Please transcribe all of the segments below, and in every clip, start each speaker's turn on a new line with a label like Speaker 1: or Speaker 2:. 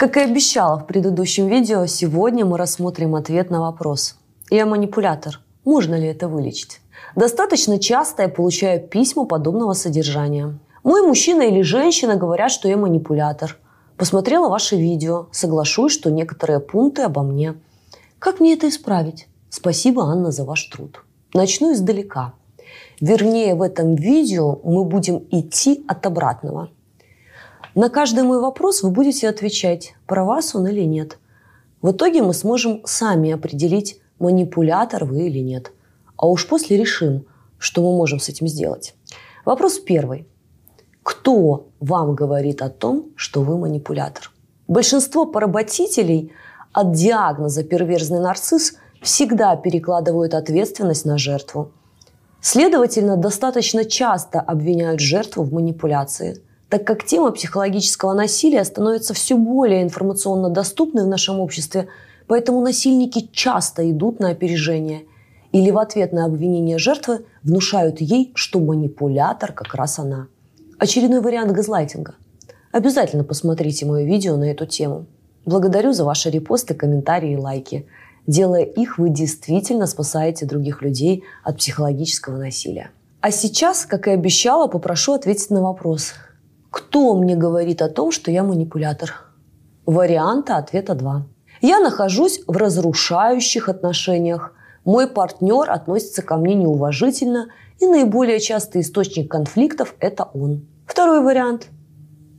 Speaker 1: Как и обещала в предыдущем видео, сегодня мы рассмотрим ответ на вопрос. Я манипулятор. Можно ли это вылечить? Достаточно часто я получаю письма подобного содержания. Мой мужчина или женщина говорят, что я манипулятор. Посмотрела ваше видео, соглашусь, что некоторые пункты обо мне. Как мне это исправить? Спасибо, Анна, за ваш труд. Начну издалека. Вернее, в этом видео мы будем идти от обратного – на каждый мой вопрос вы будете отвечать, про вас он или нет. В итоге мы сможем сами определить, манипулятор вы или нет. А уж после решим, что мы можем с этим сделать. Вопрос первый. Кто вам говорит о том, что вы манипулятор? Большинство поработителей от диагноза перверзный нарцисс всегда перекладывают ответственность на жертву. Следовательно, достаточно часто обвиняют жертву в манипуляции – так как тема психологического насилия становится все более информационно доступной в нашем обществе, поэтому насильники часто идут на опережение или в ответ на обвинение жертвы внушают ей, что манипулятор как раз она. Очередной вариант газлайтинга. Обязательно посмотрите мое видео на эту тему. Благодарю за ваши репосты, комментарии и лайки. Делая их, вы действительно спасаете других людей от психологического насилия. А сейчас, как и обещала, попрошу ответить на вопрос – кто мне говорит о том, что я манипулятор? Варианта ответа два. Я нахожусь в разрушающих отношениях. Мой партнер относится ко мне неуважительно, и наиболее частый источник конфликтов – это он. Второй вариант.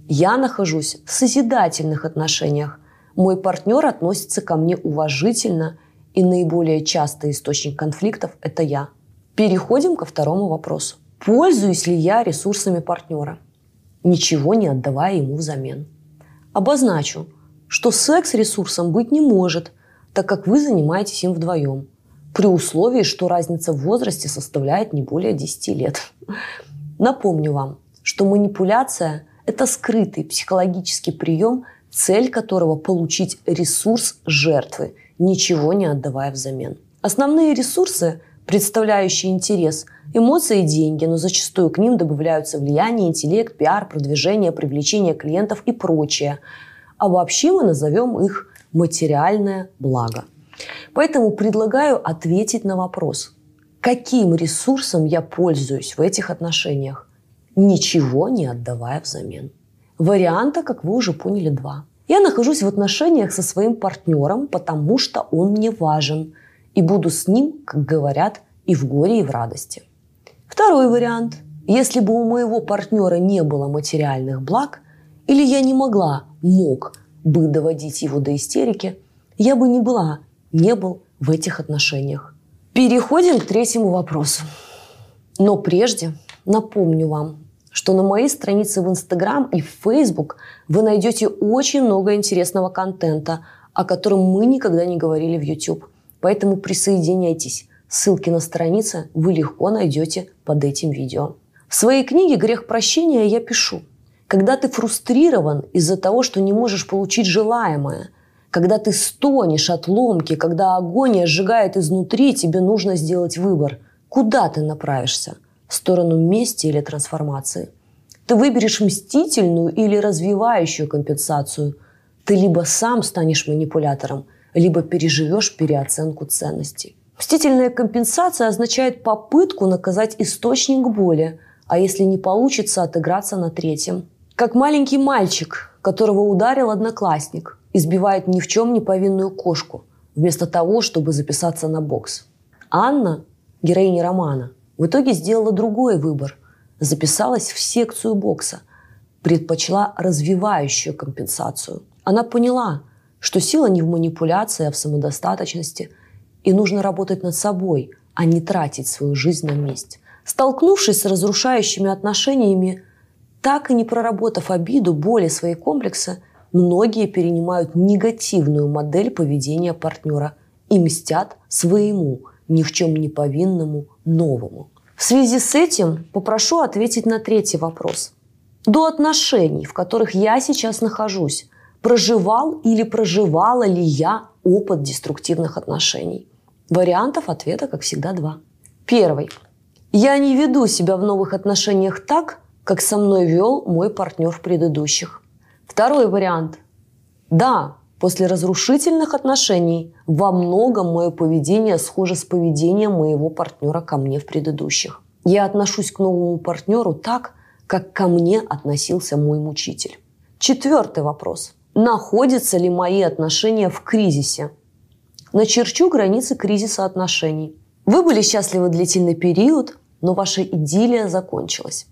Speaker 1: Я нахожусь в созидательных отношениях. Мой партнер относится ко мне уважительно, и наиболее частый источник конфликтов – это я. Переходим ко второму вопросу. Пользуюсь ли я ресурсами партнера? Ничего не отдавая ему взамен. Обозначу, что секс ресурсом быть не может, так как вы занимаетесь им вдвоем, при условии, что разница в возрасте составляет не более 10 лет. Напомню вам, что манипуляция – это скрытый психологический прием, цель которого – получить ресурс жертвы, ничего не отдавая взамен. Основные ресурсы, представляющие интерес – Эмоции и деньги, но зачастую к ним добавляются влияние, интеллект, пиар, продвижение, привлечение клиентов и прочее. А вообще мы назовем их материальное благо. Поэтому предлагаю ответить на вопрос, каким ресурсом я пользуюсь в этих отношениях, ничего не отдавая взамен. Варианта, как вы уже поняли, два. Я нахожусь в отношениях со своим партнером, потому что он мне важен, и буду с ним, как говорят, и в горе, и в радости. Второй вариант. Если бы у моего партнера не было материальных благ, или я не могла, мог бы доводить его до истерики, я бы не была, не был в этих отношениях. Переходим к третьему вопросу. Но прежде напомню вам, что на моей странице в Инстаграм и в Фейсбук вы найдете очень много интересного контента, о котором мы никогда не говорили в YouTube. Поэтому присоединяйтесь. Ссылки на страницы вы легко найдете под этим видео. В своей книге «Грех прощения» я пишу, когда ты фрустрирован из-за того, что не можешь получить желаемое, когда ты стонешь от ломки, когда агония сжигает изнутри, тебе нужно сделать выбор. Куда ты направишься? В сторону мести или трансформации? Ты выберешь мстительную или развивающую компенсацию. Ты либо сам станешь манипулятором, либо переживешь переоценку ценностей. Мстительная компенсация означает попытку наказать источник боли, а если не получится, отыграться на третьем. Как маленький мальчик, которого ударил одноклассник, избивает ни в чем не повинную кошку, вместо того, чтобы записаться на бокс. Анна, героиня романа, в итоге сделала другой выбор. Записалась в секцию бокса, предпочла развивающую компенсацию. Она поняла, что сила не в манипуляции, а в самодостаточности – и нужно работать над собой, а не тратить свою жизнь на месть. Столкнувшись с разрушающими отношениями, так и не проработав обиду, боли, свои комплексы, многие перенимают негативную модель поведения партнера и мстят своему, ни в чем не повинному новому. В связи с этим попрошу ответить на третий вопрос. До отношений, в которых я сейчас нахожусь, проживал или проживала ли я опыт деструктивных отношений? Вариантов ответа, как всегда, два. Первый. Я не веду себя в новых отношениях так, как со мной вел мой партнер в предыдущих. Второй вариант. Да, после разрушительных отношений во многом мое поведение схоже с поведением моего партнера ко мне в предыдущих. Я отношусь к новому партнеру так, как ко мне относился мой мучитель. Четвертый вопрос. Находятся ли мои отношения в кризисе? Начерчу границы кризиса отношений. Вы были счастливы длительный период, но ваша идиллия закончилась.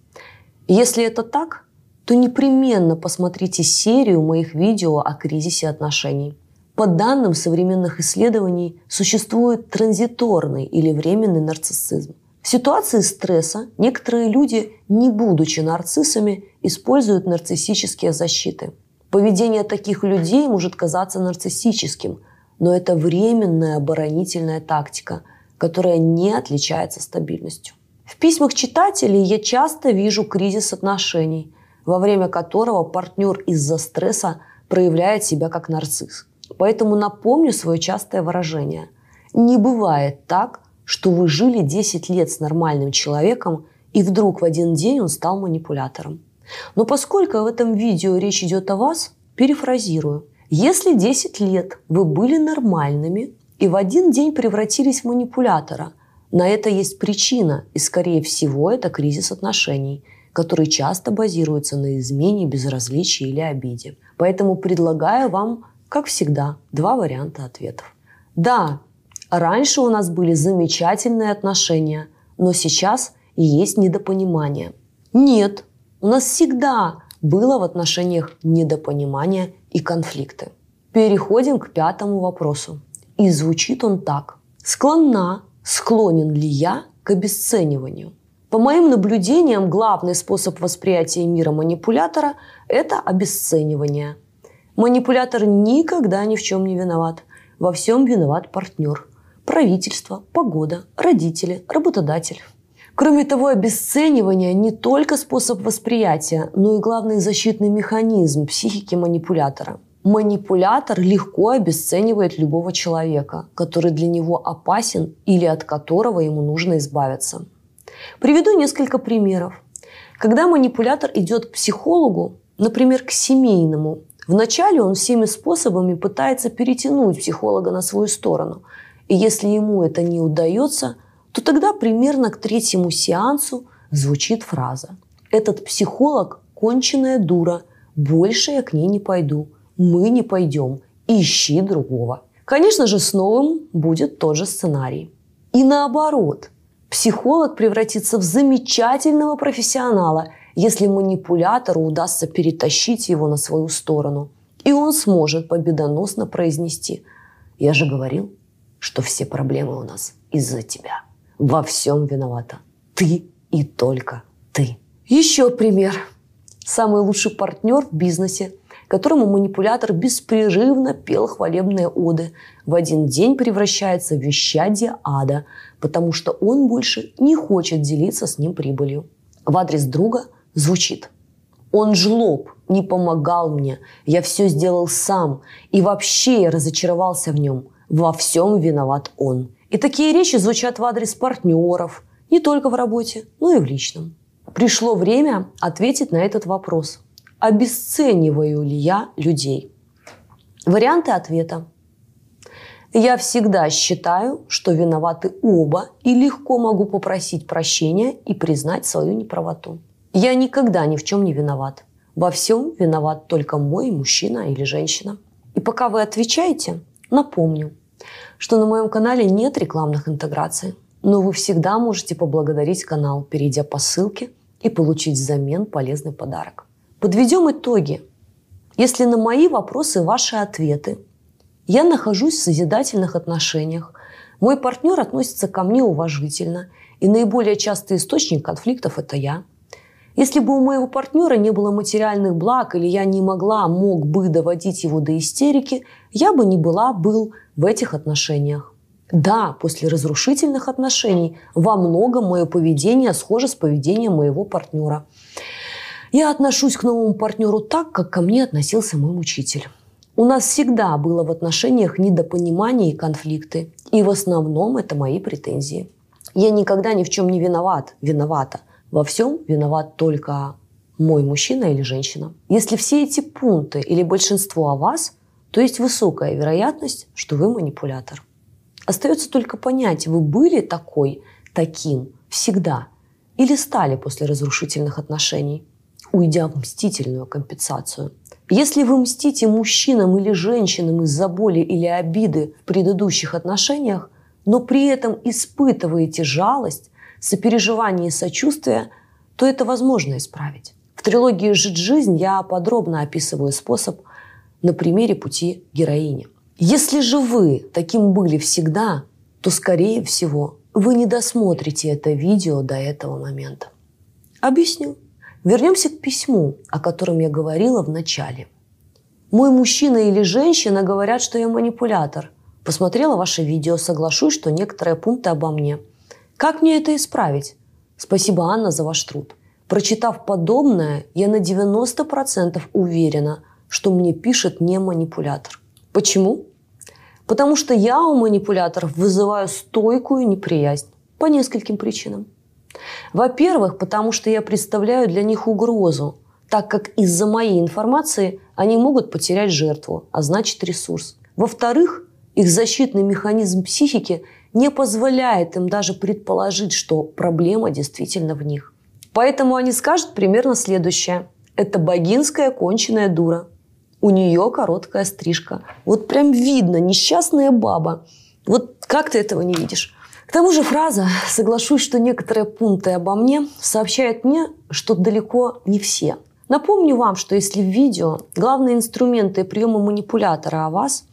Speaker 1: Если это так, то непременно посмотрите серию моих видео о кризисе отношений. По данным современных исследований, существует транзиторный или временный нарциссизм. В ситуации стресса некоторые люди, не будучи нарциссами, используют нарциссические защиты. Поведение таких людей может казаться нарциссическим, но это временная оборонительная тактика, которая не отличается стабильностью. В письмах читателей я часто вижу кризис отношений, во время которого партнер из-за стресса проявляет себя как нарцисс. Поэтому напомню свое частое выражение. Не бывает так, что вы жили 10 лет с нормальным человеком, и вдруг в один день он стал манипулятором. Но поскольку в этом видео речь идет о вас, перефразирую. Если 10 лет вы были нормальными и в один день превратились в манипулятора, на это есть причина, и, скорее всего, это кризис отношений, который часто базируется на измене, безразличии или обиде. Поэтому предлагаю вам, как всегда, два варианта ответов. Да, раньше у нас были замечательные отношения, но сейчас есть недопонимание. Нет, у нас всегда было в отношениях недопонимание и конфликты. Переходим к пятому вопросу. И звучит он так. Склонна склонен ли я к обесцениванию. По моим наблюдениям, главный способ восприятия мира манипулятора – это обесценивание. Манипулятор никогда ни в чем не виноват. Во всем виноват партнер. Правительство, погода, родители, работодатель. Кроме того, обесценивание не только способ восприятия, но и главный защитный механизм психики манипулятора – Манипулятор легко обесценивает любого человека, который для него опасен или от которого ему нужно избавиться. Приведу несколько примеров. Когда манипулятор идет к психологу, например, к семейному, вначале он всеми способами пытается перетянуть психолога на свою сторону. И если ему это не удается, то тогда примерно к третьему сеансу звучит фраза «Этот психолог – конченая дура, больше я к ней не пойду, мы не пойдем, ищи другого. Конечно же, с новым будет тот же сценарий. И наоборот, психолог превратится в замечательного профессионала, если манипулятору удастся перетащить его на свою сторону. И он сможет победоносно произнести «Я же говорил, что все проблемы у нас из-за тебя. Во всем виновата ты и только ты». Еще пример. Самый лучший партнер в бизнесе которому манипулятор беспрерывно пел хвалебные оды, в один день превращается в вещадье ада, потому что он больше не хочет делиться с ним прибылью. В адрес друга звучит «Он жлоб, не помогал мне, я все сделал сам, и вообще я разочаровался в нем, во всем виноват он». И такие речи звучат в адрес партнеров, не только в работе, но и в личном. Пришло время ответить на этот вопрос – обесцениваю ли я людей? Варианты ответа. Я всегда считаю, что виноваты оба и легко могу попросить прощения и признать свою неправоту. Я никогда ни в чем не виноват. Во всем виноват только мой мужчина или женщина. И пока вы отвечаете, напомню, что на моем канале нет рекламных интеграций, но вы всегда можете поблагодарить канал, перейдя по ссылке и получить взамен полезный подарок. Подведем итоги. Если на мои вопросы ваши ответы, я нахожусь в созидательных отношениях, мой партнер относится ко мне уважительно, и наиболее частый источник конфликтов – это я. Если бы у моего партнера не было материальных благ или я не могла, мог бы доводить его до истерики, я бы не была, был в этих отношениях. Да, после разрушительных отношений во многом мое поведение схоже с поведением моего партнера. Я отношусь к новому партнеру так, как ко мне относился мой учитель. У нас всегда было в отношениях недопонимание и конфликты. И в основном это мои претензии. Я никогда ни в чем не виноват, виновата. Во всем виноват только мой мужчина или женщина. Если все эти пункты или большинство о вас, то есть высокая вероятность, что вы манипулятор. Остается только понять, вы были такой, таким всегда или стали после разрушительных отношений, уйдя в мстительную компенсацию. Если вы мстите мужчинам или женщинам из-за боли или обиды в предыдущих отношениях, но при этом испытываете жалость, сопереживание и сочувствие, то это возможно исправить. В трилогии «Жить жизнь» я подробно описываю способ на примере пути героини. Если же вы таким были всегда, то, скорее всего, вы не досмотрите это видео до этого момента. Объясню. Вернемся к письму, о котором я говорила в начале. Мой мужчина или женщина говорят, что я манипулятор. Посмотрела ваше видео, соглашусь, что некоторые пункты обо мне. Как мне это исправить? Спасибо, Анна, за ваш труд. Прочитав подобное, я на 90% уверена, что мне пишет не манипулятор. Почему? Потому что я у манипуляторов вызываю стойкую неприязнь по нескольким причинам. Во-первых, потому что я представляю для них угрозу, так как из-за моей информации они могут потерять жертву, а значит ресурс. Во-вторых, их защитный механизм психики не позволяет им даже предположить, что проблема действительно в них. Поэтому они скажут примерно следующее. Это богинская конченая дура. У нее короткая стрижка. Вот прям видно, несчастная баба. Вот как ты этого не видишь? К тому же фраза «соглашусь, что некоторые пункты обо мне» сообщает мне, что далеко не все. Напомню вам, что если в видео главные инструменты и приемы манипулятора о вас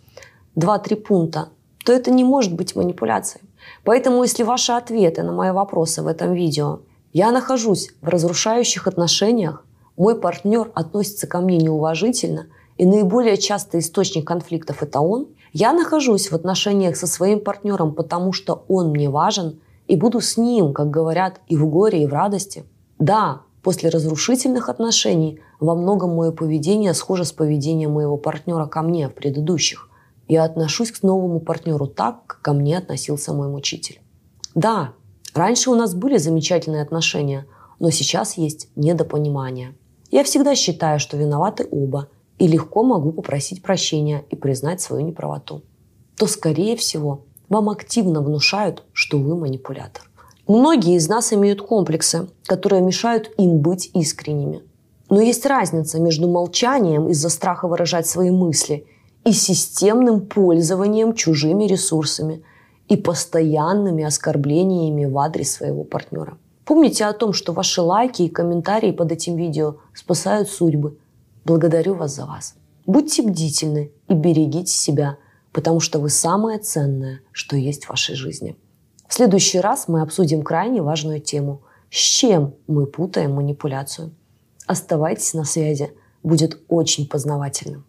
Speaker 1: 2-3 пункта, то это не может быть манипуляцией. Поэтому, если ваши ответы на мои вопросы в этом видео «я нахожусь в разрушающих отношениях», «мой партнер относится ко мне неуважительно», и наиболее частый источник конфликтов – это он, я нахожусь в отношениях со своим партнером, потому что он мне важен, и буду с ним, как говорят, и в горе, и в радости. Да, после разрушительных отношений во многом мое поведение схоже с поведением моего партнера ко мне в предыдущих. Я отношусь к новому партнеру так, как ко мне относился мой мучитель. Да, раньше у нас были замечательные отношения, но сейчас есть недопонимание. Я всегда считаю, что виноваты оба – и легко могу попросить прощения и признать свою неправоту, то, скорее всего, вам активно внушают, что вы манипулятор. Многие из нас имеют комплексы, которые мешают им быть искренними. Но есть разница между молчанием из-за страха выражать свои мысли и системным пользованием чужими ресурсами и постоянными оскорблениями в адрес своего партнера. Помните о том, что ваши лайки и комментарии под этим видео спасают судьбы – Благодарю вас за вас. Будьте бдительны и берегите себя, потому что вы самое ценное, что есть в вашей жизни. В следующий раз мы обсудим крайне важную тему – с чем мы путаем манипуляцию. Оставайтесь на связи, будет очень познавательным.